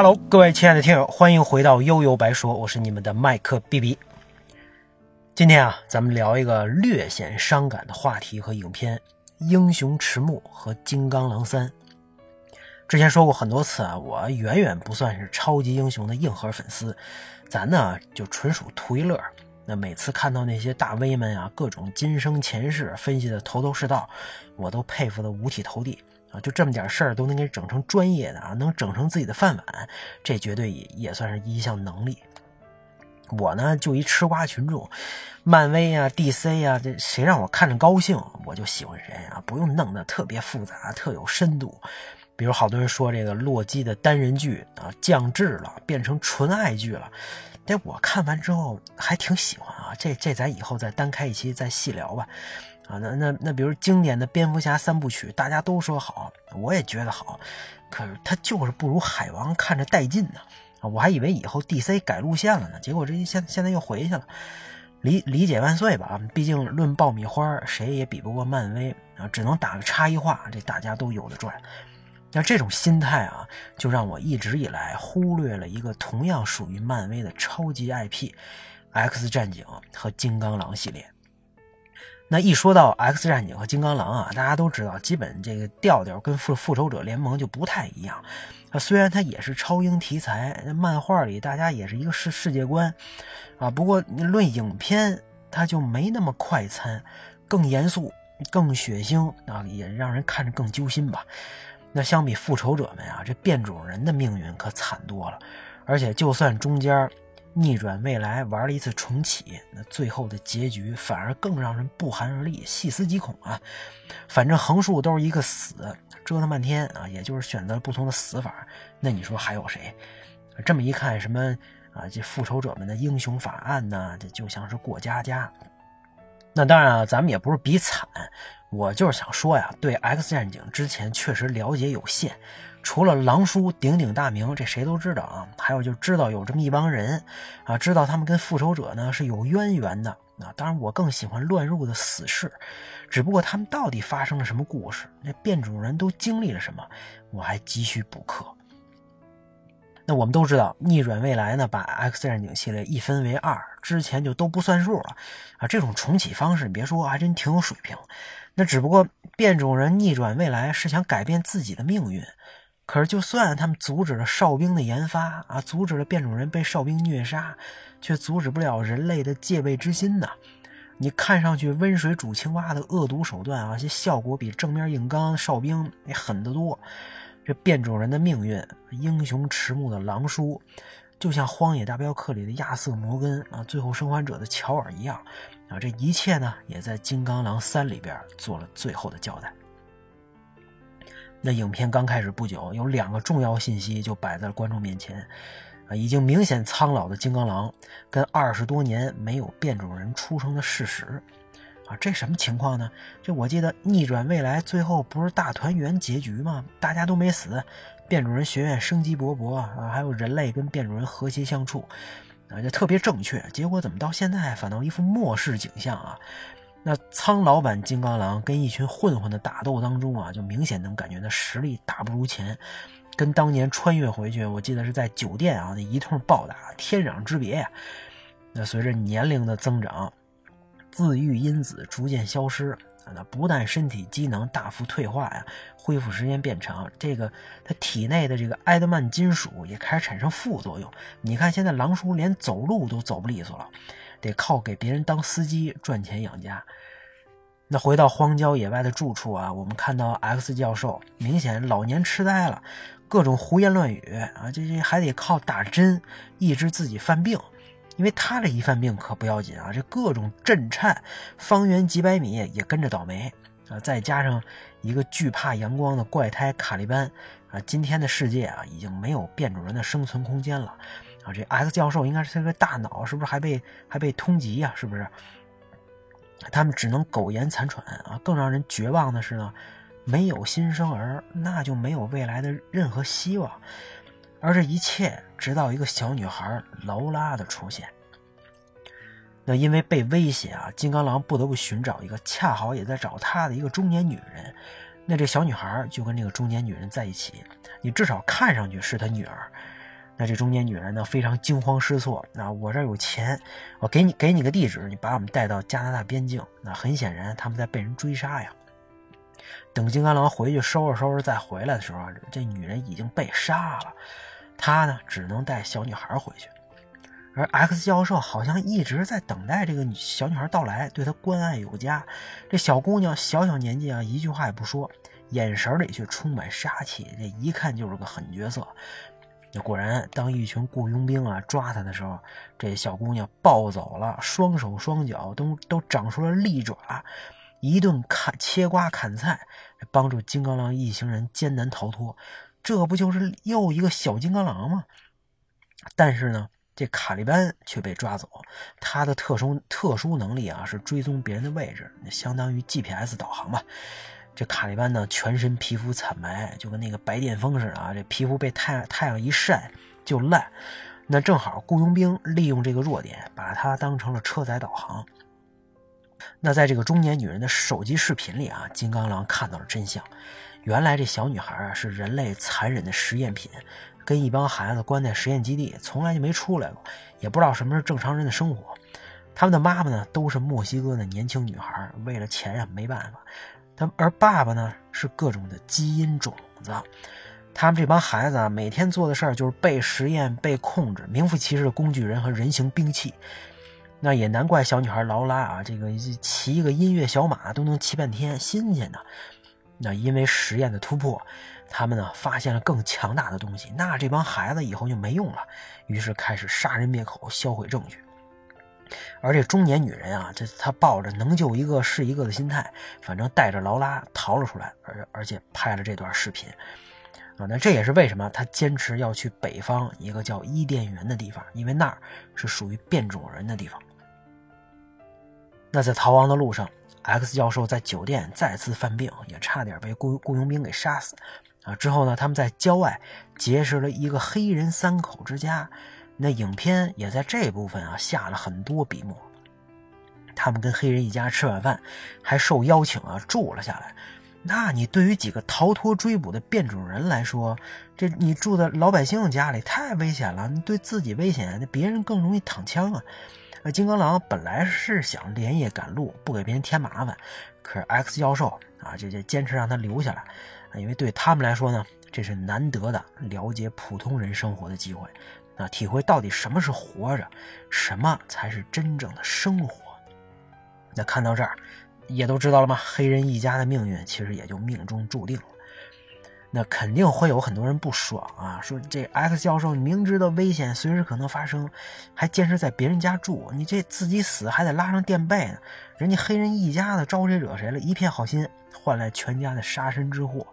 Hello，各位亲爱的听友，欢迎回到悠悠白说，我是你们的麦克 B B。今天啊，咱们聊一个略显伤感的话题和影片《英雄迟暮》和《金刚狼三》。之前说过很多次啊，我远远不算是超级英雄的硬核粉丝，咱呢就纯属图一乐。那每次看到那些大 V 们啊，各种今生前世分析的头头是道，我都佩服的五体投地就这么点事儿都能给整成专业的啊，能整成自己的饭碗，这绝对也也算是一项能力。我呢就一吃瓜群众，漫威啊、DC 啊，这谁让我看着高兴，我就喜欢谁啊！不用弄得特别复杂、特有深度。比如好多人说这个洛基的单人剧啊降智了，变成纯爱剧了。但我看完之后还挺喜欢啊，这这咱以后再单开一期再细聊吧，啊，那那那比如经典的蝙蝠侠三部曲，大家都说好，我也觉得好，可是他就是不如海王看着带劲呢，啊，我还以为以后 DC 改路线了呢，结果这现现在又回去了，理理解万岁吧，毕竟论爆米花，谁也比不过漫威啊，只能打个差异化，这大家都有的赚。那这种心态啊，就让我一直以来忽略了一个同样属于漫威的超级 IP，《X 战警》和《金刚狼》系列。那一说到《X 战警》和《金刚狼》啊，大家都知道，基本这个调调跟《复复仇者联盟》就不太一样。虽然它也是超英题材，漫画里大家也是一个世世界观，啊，不过论影片，它就没那么快餐，更严肃、更血腥啊，也让人看着更揪心吧。那相比复仇者们啊，这变种人的命运可惨多了。而且就算中间逆转未来玩了一次重启，那最后的结局反而更让人不寒而栗、细思极恐啊！反正横竖都是一个死，折腾半天啊，也就是选择了不同的死法。那你说还有谁？这么一看，什么啊，这复仇者们的英雄法案呢？这就像是过家家。那当然啊，咱们也不是比惨。我就是想说呀，对《X 战警》之前确实了解有限，除了狼叔鼎鼎大名，这谁都知道啊。还有就知道有这么一帮人啊，知道他们跟复仇者呢是有渊源的啊。当然，我更喜欢乱入的死士，只不过他们到底发生了什么故事，那变种人都经历了什么，我还急需补课。那我们都知道，逆转未来呢，把 X 战警系列一分为二，之前就都不算数了啊。这种重启方式，别说还真挺有水平。那只不过变种人逆转未来是想改变自己的命运，可是就算他们阻止了哨兵的研发啊，阻止了变种人被哨兵虐杀，却阻止不了人类的戒备之心呐。你看上去温水煮青蛙的恶毒手段啊，这效果比正面硬刚哨兵那狠得多。这变种人的命运，英雄迟暮的狼叔，就像《荒野大镖客》里的亚瑟·摩根啊，《最后生还者》的乔尔一样啊，这一切呢，也在《金刚狼三》里边做了最后的交代。那影片刚开始不久，有两个重要信息就摆在了观众面前啊，已经明显苍老的金刚狼，跟二十多年没有变种人出生的事实。啊，这什么情况呢？这我记得逆转未来最后不是大团圆结局吗？大家都没死，变种人学院生机勃勃啊，还有人类跟变种人和谐相处，啊，这特别正确。结果怎么到现在反倒一副末世景象啊？那苍老版金刚狼跟一群混混的打斗当中啊，就明显能感觉到实力大不如前，跟当年穿越回去，我记得是在酒店啊那一通暴打，天壤之别呀。那随着年龄的增长。自愈因子逐渐消失啊，那不但身体机能大幅退化呀，恢复时间变长，这个他体内的这个埃德曼金属也开始产生副作用。你看现在狼叔连走路都走不利索了，得靠给别人当司机赚钱养家。那回到荒郊野外的住处啊，我们看到 X 教授明显老年痴呆了，各种胡言乱语啊，这这还得靠打针抑制自己犯病。因为他这一犯病可不要紧啊，这各种震颤，方圆几百米也跟着倒霉啊！再加上一个惧怕阳光的怪胎卡利班啊，今天的世界啊，已经没有变种人的生存空间了这 X 教授应该是他个大脑是不是还被还被通缉呀？是不是？他们只能苟延残喘啊！更让人绝望的是呢，没有新生儿，那就没有未来的任何希望。而这一切，直到一个小女孩劳拉的出现。那因为被威胁啊，金刚狼不得不寻找一个恰好也在找他的一个中年女人。那这小女孩就跟这个中年女人在一起。你至少看上去是他女儿那这中年女人呢，非常惊慌失措。那我这有钱，我给你给你个地址，你把我们带到加拿大边境。那很显然，他们在被人追杀呀。等金刚狼回去收拾收拾再回来的时候，这女人已经被杀了。他呢，只能带小女孩回去。而 X 教授好像一直在等待这个小女孩到来，对她关爱有加。这小姑娘小小年纪啊，一句话也不说，眼神里却充满杀气，这一看就是个狠角色。果然，当一群雇佣兵啊抓他的时候，这小姑娘暴走了，双手双脚都都长出了利爪，一顿砍切瓜砍菜，帮助金刚狼一行人艰难逃脱。这不就是又一个小金刚狼吗？但是呢，这卡利班却被抓走。他的特殊特殊能力啊，是追踪别人的位置，相当于 GPS 导航吧。这卡利班呢，全身皮肤惨白，就跟那个白癜风似的啊！这皮肤被太太阳一晒就烂。那正好雇佣兵利用这个弱点，把它当成了车载导航。那在这个中年女人的手机视频里啊，金刚狼看到了真相。原来这小女孩啊，是人类残忍的实验品，跟一帮孩子关在实验基地，从来就没出来过，也不知道什么是正常人的生活。他们的妈妈呢，都是墨西哥的年轻女孩，为了钱呀，没办法。他而爸爸呢是各种的基因种子，他们这帮孩子啊，每天做的事儿就是被实验、被控制，名副其实的工具人和人形兵器。那也难怪小女孩劳拉啊，这个骑一个音乐小马都能骑半天，新鲜的。那因为实验的突破，他们呢发现了更强大的东西，那这帮孩子以后就没用了，于是开始杀人灭口，销毁证据。而这中年女人啊，这她抱着能救一个是一个的心态，反正带着劳拉逃了出来，而而且拍了这段视频，啊，那这也是为什么她坚持要去北方一个叫伊甸园的地方，因为那儿是属于变种人的地方。那在逃亡的路上，X 教授在酒店再次犯病，也差点被雇雇佣兵给杀死，啊，之后呢，他们在郊外结识了一个黑人三口之家。那影片也在这部分啊下了很多笔墨。他们跟黑人一家吃晚饭，还受邀请啊住了下来。那你对于几个逃脱追捕的变种人来说，这你住在老百姓家里太危险了。你对自己危险，那别人更容易躺枪啊。那金刚狼本来是想连夜赶路，不给别人添麻烦，可是 X 教授啊，就就坚持让他留下来，因为对他们来说呢，这是难得的了解普通人生活的机会。那体会到底什么是活着，什么才是真正的生活？那看到这儿，也都知道了吗？黑人一家的命运其实也就命中注定了。那肯定会有很多人不爽啊，说这 X 教授明知道危险随时可能发生，还坚持在别人家住，你这自己死还得拉上垫背呢。人家黑人一家子招谁惹谁了？一片好心换来全家的杀身之祸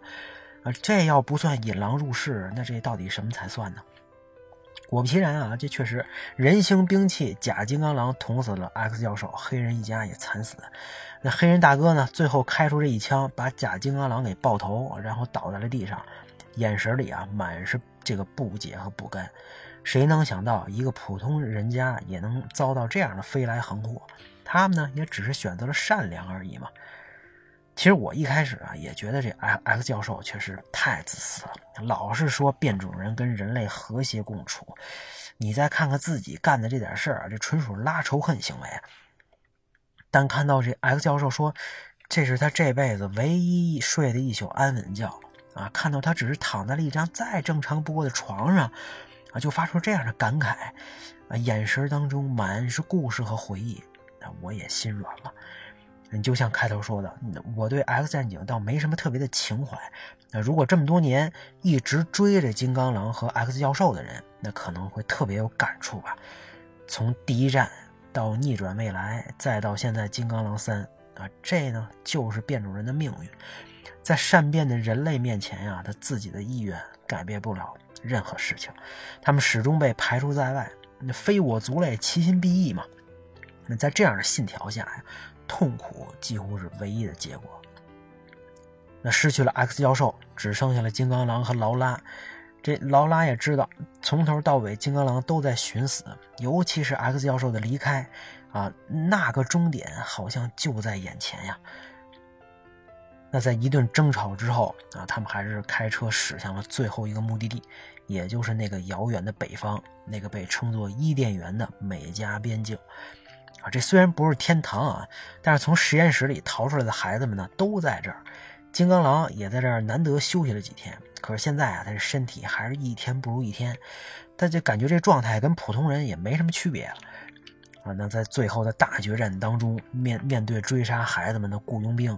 啊！这要不算引狼入室，那这到底什么才算呢？果不其然啊，这确实人形兵器假金刚狼捅死了 X 教授，黑人一家也惨死。那黑人大哥呢，最后开出这一枪，把假金刚狼给爆头，然后倒在了地上，眼神里啊满是这个不解和不甘。谁能想到一个普通人家也能遭到这样的飞来横祸？他们呢，也只是选择了善良而已嘛。其实我一开始啊也觉得这 X 教授确实太自私了，老是说变种人跟人类和谐共处，你再看看自己干的这点事儿啊，这纯属拉仇恨行为。但看到这 X 教授说这是他这辈子唯一睡的一宿安稳觉啊，看到他只是躺在了一张再正常不过的床上啊，就发出这样的感慨啊，眼神当中满是故事和回忆，那我也心软了。你就像开头说的，我对 X 战警倒没什么特别的情怀。那如果这么多年一直追着金刚狼和 X 教授的人，那可能会特别有感触吧。从第一站到逆转未来，再到现在金刚狼三啊，这呢就是变种人的命运。在善变的人类面前呀，他自己的意愿改变不了任何事情，他们始终被排除在外。那非我族类，其心必异嘛。那在这样的信条下呀。痛苦几乎是唯一的结果。那失去了 X 教授，只剩下了金刚狼和劳拉。这劳拉也知道，从头到尾金刚狼都在寻死，尤其是 X 教授的离开，啊，那个终点好像就在眼前呀。那在一顿争吵之后，啊，他们还是开车驶向了最后一个目的地也就是那个遥远的北方，那个被称作伊甸园的美加边境。啊，这虽然不是天堂啊，但是从实验室里逃出来的孩子们呢，都在这儿。金刚狼也在这儿难得休息了几天。可是现在啊，他这身体还是一天不如一天，他就感觉这状态跟普通人也没什么区别了。啊，那在最后的大决战当中，面面对追杀孩子们的雇佣兵，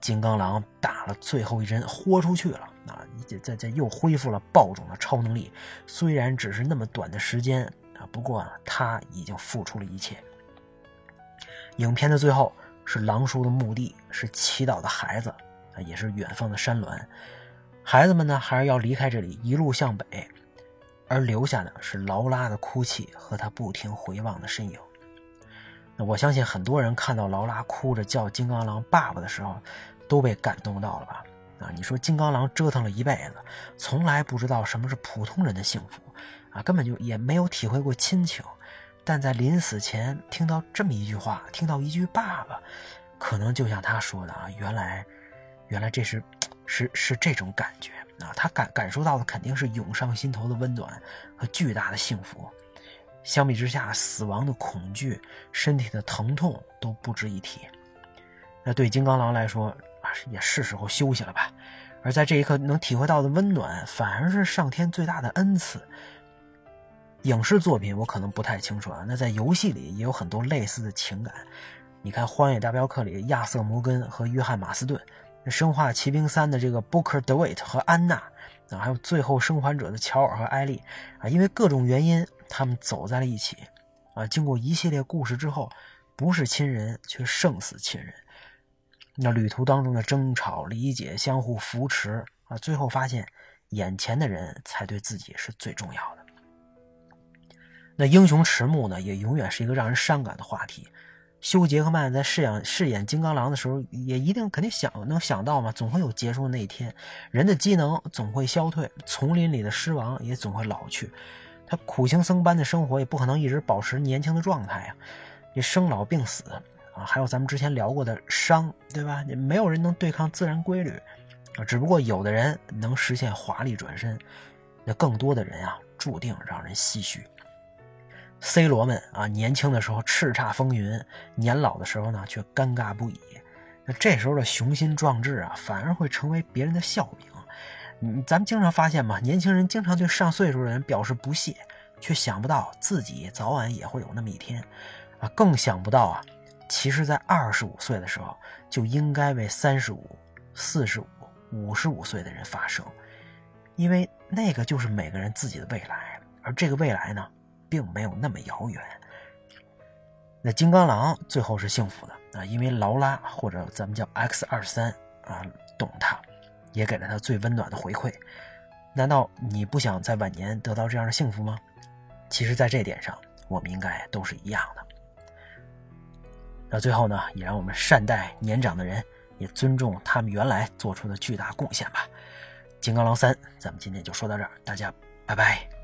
金刚狼打了最后一针，豁出去了。啊，这这这又恢复了暴种的超能力，虽然只是那么短的时间啊，不过他已经付出了一切。影片的最后是狼叔的墓地，是祈祷的孩子啊，也是远方的山峦。孩子们呢，还是要离开这里，一路向北，而留下的是劳拉的哭泣和他不停回望的身影。那我相信很多人看到劳拉哭着叫金刚狼爸爸的时候，都被感动到了吧？啊，你说金刚狼折腾了一辈子，从来不知道什么是普通人的幸福，啊，根本就也没有体会过亲情，但在临死前听到这么一句话，听到一句爸爸，可能就像他说的啊，原来，原来这是，是是这种感觉啊，他感感受到的肯定是涌上心头的温暖和巨大的幸福。相比之下，死亡的恐惧、身体的疼痛都不值一提。那对金刚狼来说啊，也是时候休息了吧。而在这一刻能体会到的温暖，反而是上天最大的恩赐。影视作品我可能不太清楚啊，那在游戏里也有很多类似的情感。你看《荒野大镖客》里亚瑟·摩根和约翰·马斯顿，《生化奇兵三》的这个 Booker DeWitt 和安娜，啊，还有《最后生还者》的乔尔和艾丽，啊，因为各种原因。他们走在了一起，啊，经过一系列故事之后，不是亲人，却胜似亲人。那旅途当中的争吵、理解、相互扶持，啊，最后发现，眼前的人才对自己是最重要的。那英雄迟暮呢，也永远是一个让人伤感的话题。休·杰克曼在饰演饰演金刚狼的时候，也一定肯定想能想到嘛，总会有结束的那一天。人的机能总会消退，丛林里的狮王也总会老去。他苦行僧般的生活也不可能一直保持年轻的状态呀，你生老病死啊，还有咱们之前聊过的伤，对吧？你没有人能对抗自然规律啊，只不过有的人能实现华丽转身，那更多的人啊，注定让人唏嘘。C 罗们啊，年轻的时候叱咤风云，年老的时候呢，却尴尬不已。那这时候的雄心壮志啊，反而会成为别人的笑柄。嗯，咱们经常发现嘛，年轻人经常对上岁数的人表示不屑，却想不到自己早晚也会有那么一天，啊，更想不到啊，其实，在二十五岁的时候就应该为三十五、四十五、五十五岁的人发声，因为那个就是每个人自己的未来，而这个未来呢，并没有那么遥远。那金刚狼最后是幸福的啊，因为劳拉或者咱们叫 X 二三啊，懂他。也给了他最温暖的回馈。难道你不想在晚年得到这样的幸福吗？其实，在这点上，我们应该都是一样的。那最后呢，也让我们善待年长的人，也尊重他们原来做出的巨大贡献吧。金刚狼三，咱们今天就说到这儿，大家拜拜。